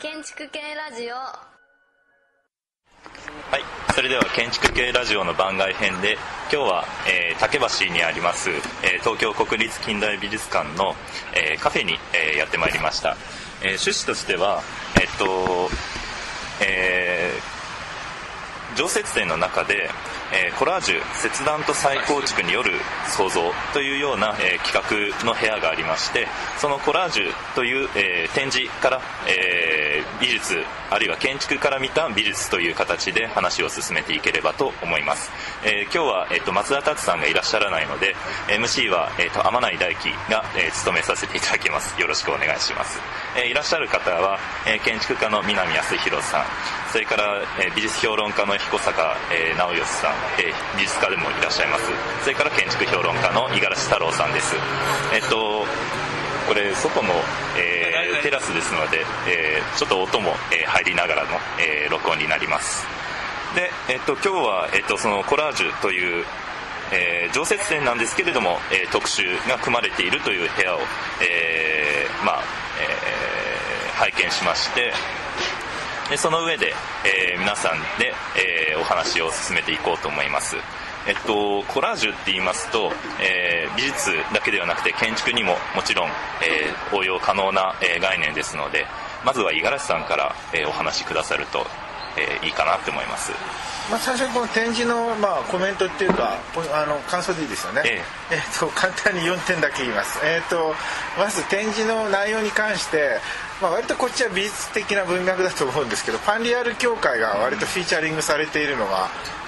建築系ラジオ。はい、それでは建築系ラジオの番外編で今日は、えー竹橋にあります、えー東京国立近代美術館の、えーカフェに、えーやってまいりました、えー趣旨としてはえっとえー常設展の中で、えーコラージュ切断と再構築による創造というような、えー企画の部屋がありましてそのコラージュという、えー展示から、えー美術あるいは建築から見た美術という形で話を進めていければと思います、えー今日は、えーと松田達さんがいらっしゃらないので MC は、えーと天内大輝が、えー務めさせていただきます。よろしくお願いします、えーいらっしゃる方は、え建築家の南康弘さん。それから、え美術評論家の彦坂、え直義さん、え美術家でもいらっしゃいます。それから建築評論家の五十嵐太郎さんです。えっとこれ外の、えーテラスですので、えーちょっと音も、えー入りながらの、えー録音になります。で、えっと、今日は、えっと、そのコラージュという、えー常設展なんですけれども、えー特集が組まれているという部屋を、えーまあえー拝見しましてでその上で、えー皆さんで、えーお話を進めていこうと思いますえっと、コラージュって言いますと、えー美術だけではなくて建築にももちろん、えー応用可能な、えー概念ですのでまずは五十嵐さんから、えーお話しくださると、えーいいかなと思います。まあ、最初にこの展示の、まあ、コメントっていうかこあの感想でいいですよね、ええ。っと簡単に4点だけ言います、えっとまず展示の内容に関して、まあ、割とこっちは美術的な文脈だと思うんですけどパンリアル協会が割とフィーチャリングされているのが、お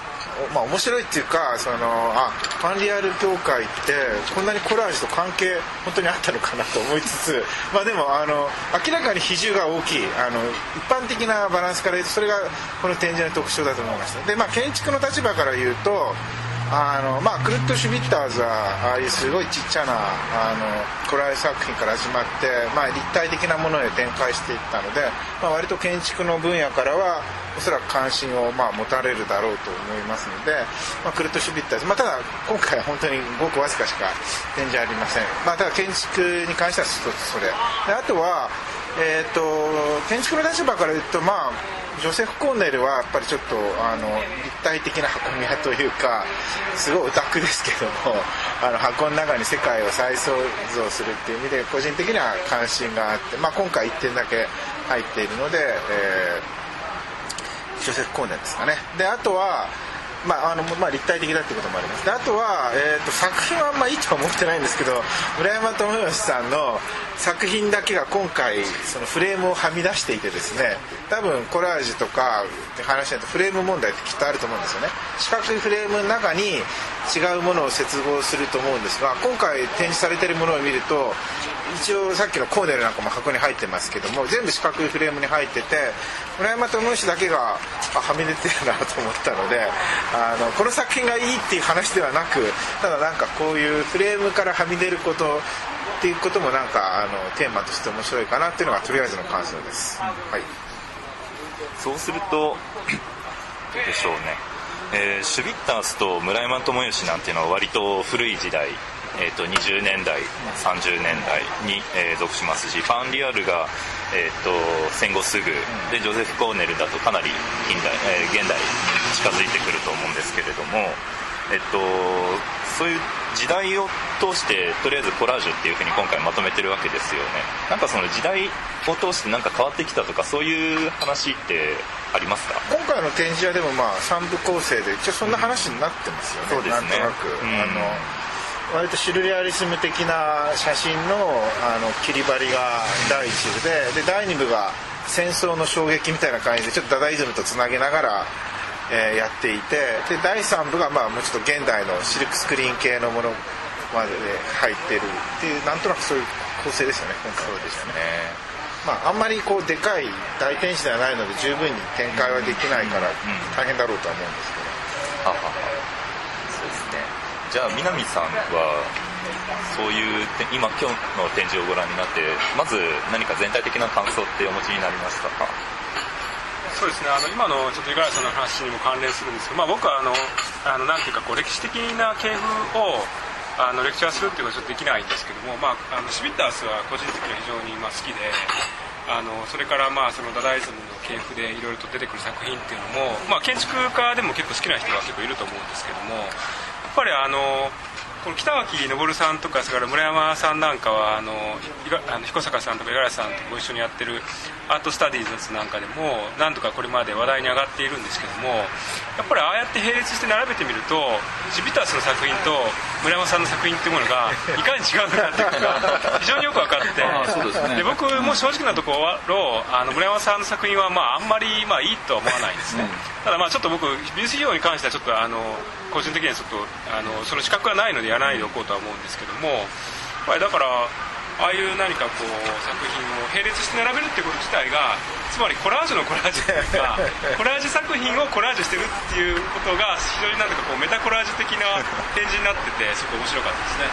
まあ、面白いっていうかそのあファンリアル協会ってこんなにコラージュと関係本当にあったのかなと思いつつ、まあ、でもあの明らかに比重が大きいあの一般的なバランスから言うとそれがこの展示の特徴だと思いましたで、まあ、建築の立場から言うとあのまあ、クルット・シュビッターズはああいうすごいちっちゃなあのコラージュ作品から始まって、まあ、立体的なものへ展開していったので、まあ、割と建築の分野からはおそらく関心をまあ持たれるだろうと思いますので、まあ、クルット・シュビッターズ、まあ、ただ今回は本当にごくわずかしか展示ありません、まあ、ただ建築に関しては一つそれ。であとは、えー、と建築の立場から言うとまあジョセフ・コーネルはやっぱりちょっとあの立体的な箱庭というかすごいオタクですけどもあの箱の中に世界を再創造するっていう意味で個人的には関心があって、まあ、今回1点だけ入っているので、えージョセフ・コーネルですかね。であとはまああのまあ、立体的だっていうこともあります。であとは、えー、と作品はあんまいいとは思ってないんですけど村山智義さんの作品だけが今回そのフレームをはみ出していてですね多分コラージュとかって話しないとフレーム問題ってきっとあると思うんですよね。四角いフレームの中に違うものを接合すると思うんですが今回展示されてるものを見ると一応さっきのコーネルなんかも箱に入ってますけども全部四角いフレームに入ってて村山智義だけがはみ出てるなと思ったのであのこの作品がいいっていう話ではなくただなんかこういうフレームからはみ出ることっていうこともなんかあのテーマとして面白いかなっていうのがとりあえずの感想です、はい、そうするとどう でしょうね、えーシュビッタースと村山智義なんていうのは割と古い時代、えー、と20年代30年代に、えー属しますしパンリアルが、えー、と戦後すぐでジョゼフ・コーネルだとかなり近代、えー現代に近づいてくると思うんですけれども、えっと、そういう時代を通してとりあえずコラージュっていうふうに今回まとめてるわけですよね。なんかその時代を通してなんか変わってきたとかそういう話ってありますか？今回の展示はでもまあ3部構成で一応そんな話になってますよね、そうですね。なんとなく、うん。あの割とシュルレアリスム的な写真のあの切り張りが第一部でで第二部が戦争の衝撃みたいな感じでちょっとダダイズムとつなげながら、えーやっていてで第3部がまあもうちょっと現代のシルクスクリーン系のものまで入ってるっていうなんとなくそういう構成ですよね今回は。ですよね。まあ、あんまりこうでかい大天使ではないので十分に展開はできないから大変だろうとは思うんですけど、ははは。そうですねじゃあ南さんはそういう今今日の展示をご覧になってまず何か全体的な感想ってお持ちになりましたか？そうですね。あの今のちょっと五十嵐さんの話にも関連するんですけど、まあ、僕はあのあのなんていうかこう歴史的な系譜をあのレクチャーするっていうのはちょっとできないんですけども、まあ、あのシュビッタースは個人的には非常にまあ好きであのそれからまあそのダダイズムの系譜でいろいろと出てくる作品っていうのも、まあ、建築家でも結構好きな人が結構いると思うんですけどもぱりあのこの北脇昇さんとかそれから村山さんなんかはあのあの彦坂さんとか五十嵐さんとご一緒にやってるアートスタディーズなんかでも何とかこれまで話題に上がっているんですけどもやっぱりああやって並列して並べてみるとシビタスの作品と村山さんの作品っていうものがいかに違うのかっていうのが非常によく分かってで、ね、僕も正直なところあの村山さんの作品はまああんまりまあいいとは思わないですね、ただまあちょっと僕美術費用に関してはちょっとあの個人的にはちょっとあのその資格がないのでやらないでおこうとは思うんですけども、まあ、だからああいう何かこう作品を並列して並べるってこと自体がつまりコラージュのコラージュというか コラージュ作品をコラージュしてるっていうことが非常になんかこうメタコラージュ的な展示になっててすごく面白かったですね。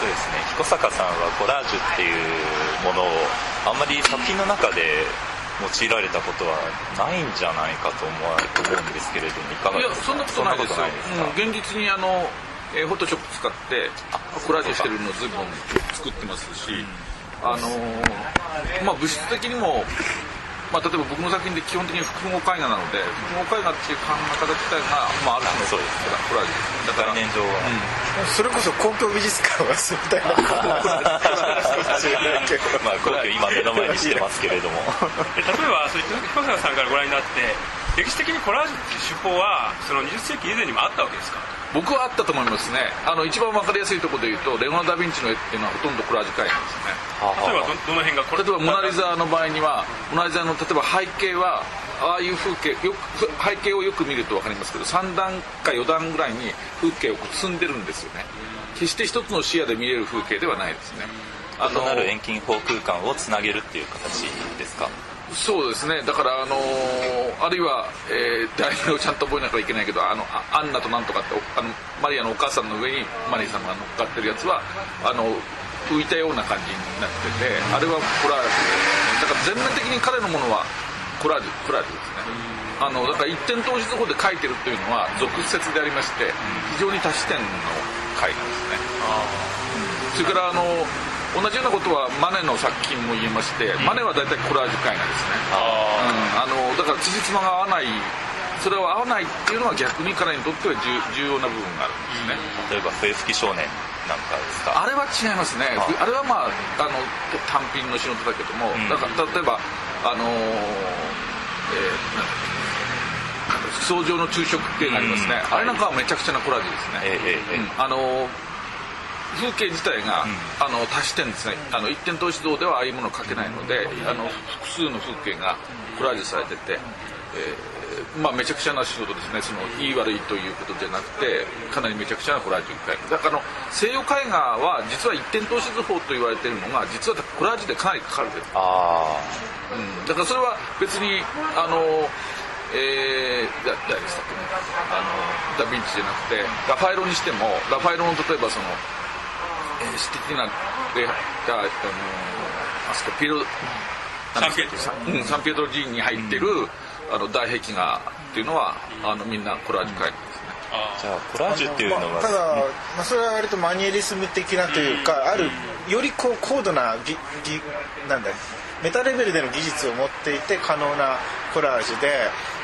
そうですね。彦坂さんはコラージュっていうものをあんまり作品の中で用いられたことはないんじゃないかと思うんですけれどもいかがですか？いやそんなことないですよ。現実にあのえー、フォトショップ使ってコラージュしてるのを随分作ってますし、あのー、まあ、物質的にも、まあ、例えば僕の作品で基本的に複合絵画なので複合絵画っていう考え方自体が、まあ、ある種のコラージュだから。年上は、うん、それこそ公共美術館はみたいなまあ公共今目の前にしてますけれども。例えばそういった彦坂さんからご覧になって歴史的にコラージュっていう手法はその20世紀以前にもあったわけですか？僕はあったと思いますね。あの一番分かりやすいところで言うとレオナダ・ヴィンチの絵っていうのはほとんどコラージュ絵画ですね。例えばどの辺が例えばモナ・リザの場合にはモナ・リザの例えば背景はああいう風景よく背景をよく見ると分かりますけど3段か4段ぐらいに風景を積んでるんですよね。決して一つの視野で見れる風景ではないですね。異なる遠近法空間をつなげるっていう形ですか？そうですね。だからあのー、あるいは、えー、題名をちゃんと覚えなきゃいけないけどあのアンナとなんとかってあのマリアのお母さんの上にマリーさんが乗っかってるやつはあの浮いたような感じになっててあれはコラージュ。だから全面的に彼のものはコラージュコラージュですね。あのだから一点投資法で書いてるっていうのは俗説でありまして非常に多視点の絵画ですね。それからあの同じようなことはマネの作品も言えまして、マネは大体コラージュ絵画ですね。あ、うん、あのだから辻褄が合わないそれは合わないっていうのは逆に彼にとっては重要な部分があるんですね、例えば笛吹き少年なんかですか？あれは違いますね。あれはまああの単品の仕事だけども、うん、だから例えばあのー、えー、草上の昼食っていうのがありますね、うん、あれなんかはめちゃくちゃなコラージュですね、えーえー、うん、あのー風景自体が、うん、あの足してんですね。あの一点投資像ではああいうものを描けないので、あの複数の風景がコラージュされてて、えー、まあ、めちゃくちゃな仕事ですね。そのいい悪いということじゃなくてかなりめちゃくちゃなコラージュ絵画だから西洋絵画は実は一点投資図法と言われてるのが実はコラージュでかなり書かれてるあ、うん、だからそれは別にあのえー、誰でしたっけね。あのダ・ヴィンチじゃなくてラファエロにしてもラファエロの例えばそのえー、素敵なでが、あのあそこピエロサンピエトロ,、うん、サンピエトロ寺院に入ってる、あの大壁画っていうのはあのみんなコラージュ描いて、じゃあコラージュっていうのは、まあ、ただ、まあ、それは割とマニエリスム的なというか、あるよりこう高度なぎぎなんだメタレベルでの技術を持っていて可能なコラージュで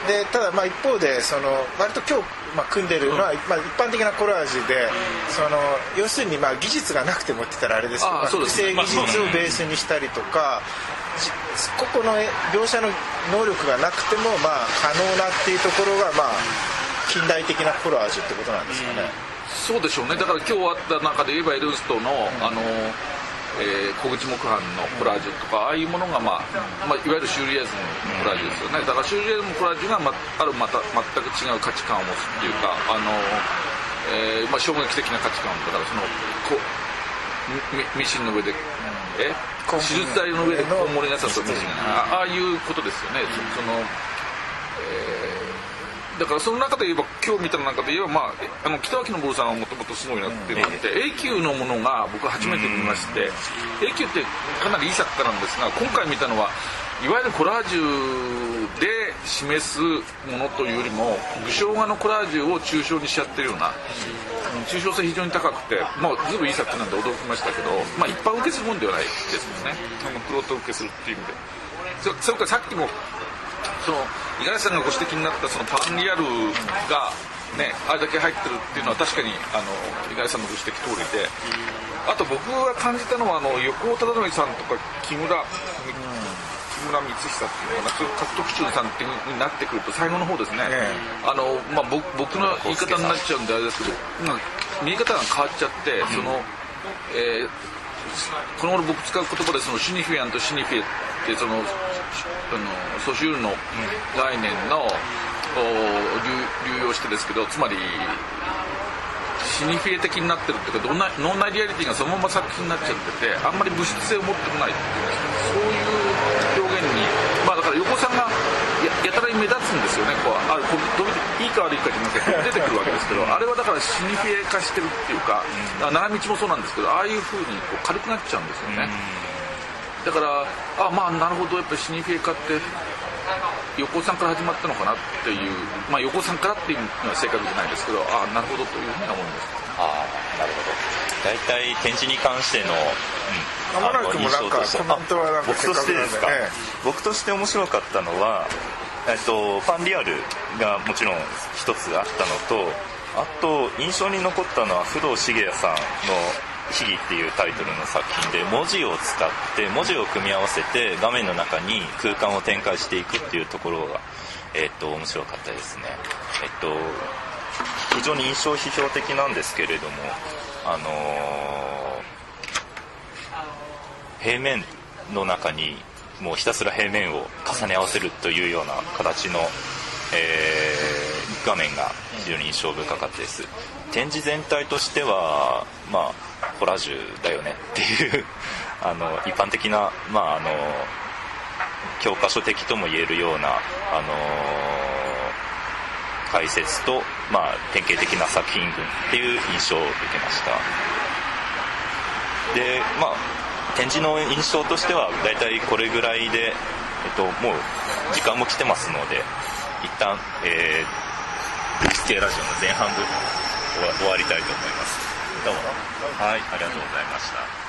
でただまあ一方でその割と今日まあ組んでるのは、まあ、一般的なコラージュでその要するにまあ技術がなくてもって言ったらあれですけどまあ、複製技術をベースにしたりとか。個々の描写の能力がなくてもまあ可能なっていうところがまあ近代的なコラージュってことなんですかね、そうでしょうね。だから今日あった中で言えばエルストの、あのえー、小口木版のコラージュとかああいうものが、まあまあ、いわゆるシューリアズムのコラージュですよね。だからシューリアズムのコラージュが、まあるまた全く違う価値観を持つっていうかあの、えーまあ、衝撃的な価値観だからそのこミシンの上でえ？手術台の上でこう盛りなさったミシンああいうことですよね。その、えーだからその中で言えば今日見た中で言えば、まあ、あの北脇の坊さんはもともとすごいなっていうのがあって、永久のものが僕初めて見まして永久ってかなりいい作家なんですが今回見たのはいわゆるコラージュで示すものというよりも具象画のコラージュを抽象にしちゃってるような、抽象性非常に高くて、まあ、ずいぶんいい作品なんで驚きましたけど、まあ、一般受けするもんではないですもんね。プロト受けするっていう意味で。そそれからさっきもその五十嵐さんがご指摘になったそのパンリアルがねあれだけ入ってるっていうのは確かにあの五十嵐さんのご指摘通りで。あと僕が感じたのはあの横尾忠則さんとか木村木村光久っていうのかなそういう獲得中さんっていうになってくると最後の方ですね、えあのまあ、僕僕の言い方になっちゃうんであれですけど、まあ見え方が変わっちゃって、その、えーこの頃僕使う言葉でそのシニフィアンとシニフィエってそのあのソシュールの概念のお流流用してですけどつまりシニフィエ的になってるっていうかどんな脳内リアリティがそのまま作品になっちゃっててあんまり物質性を持ってこないっていうそういう表現にまあだから横さんがややたらに目立つんですよねこう。あこうどういいか悪いかじゃなくて出てくるわけですけどあれはだからシニフィエ化してるっていうか、あ奈良道もそうなんですけどああいう風にこう軽くなっちゃうんですよね、だからあまあなるほどやっぱりシニフィエ化って横尾さんから始まったのかなっていうまあ横尾さんからっていうのは正確じゃないですけどあなるほどというふうには思いますああなるほど。大体展示に関しての,、うん、間もなくもなんかあの印象としてコメントはなんか僕としてですか、僕として面白かったのは、えっと、ファンリアルがもちろん一つあったのとあと印象に残ったのは不動重也さんの「秘儀」っていうタイトルの作品で文字を使って文字を組み合わせて画面の中に空間を展開していくっていうところが、えっと、面白かったですね。えっと非常に印象批評的なんですけれども、あのー平面の中にもうひたすら平面を重ね合わせるというような形の、えー画面が非常に印象深かったです展示全体としてはまあコラージュだよねっていう あの一般的なまああの教科書的とも言えるようなあの解説と、まあ、典型的な作品群っていう印象を受けました。でまあ展示の印象としては大体これぐらいで、えっと、もう時間も来てますので一旦、えー、スケラジオの前半部終わりたいと思います。どうもはいありがとうございました。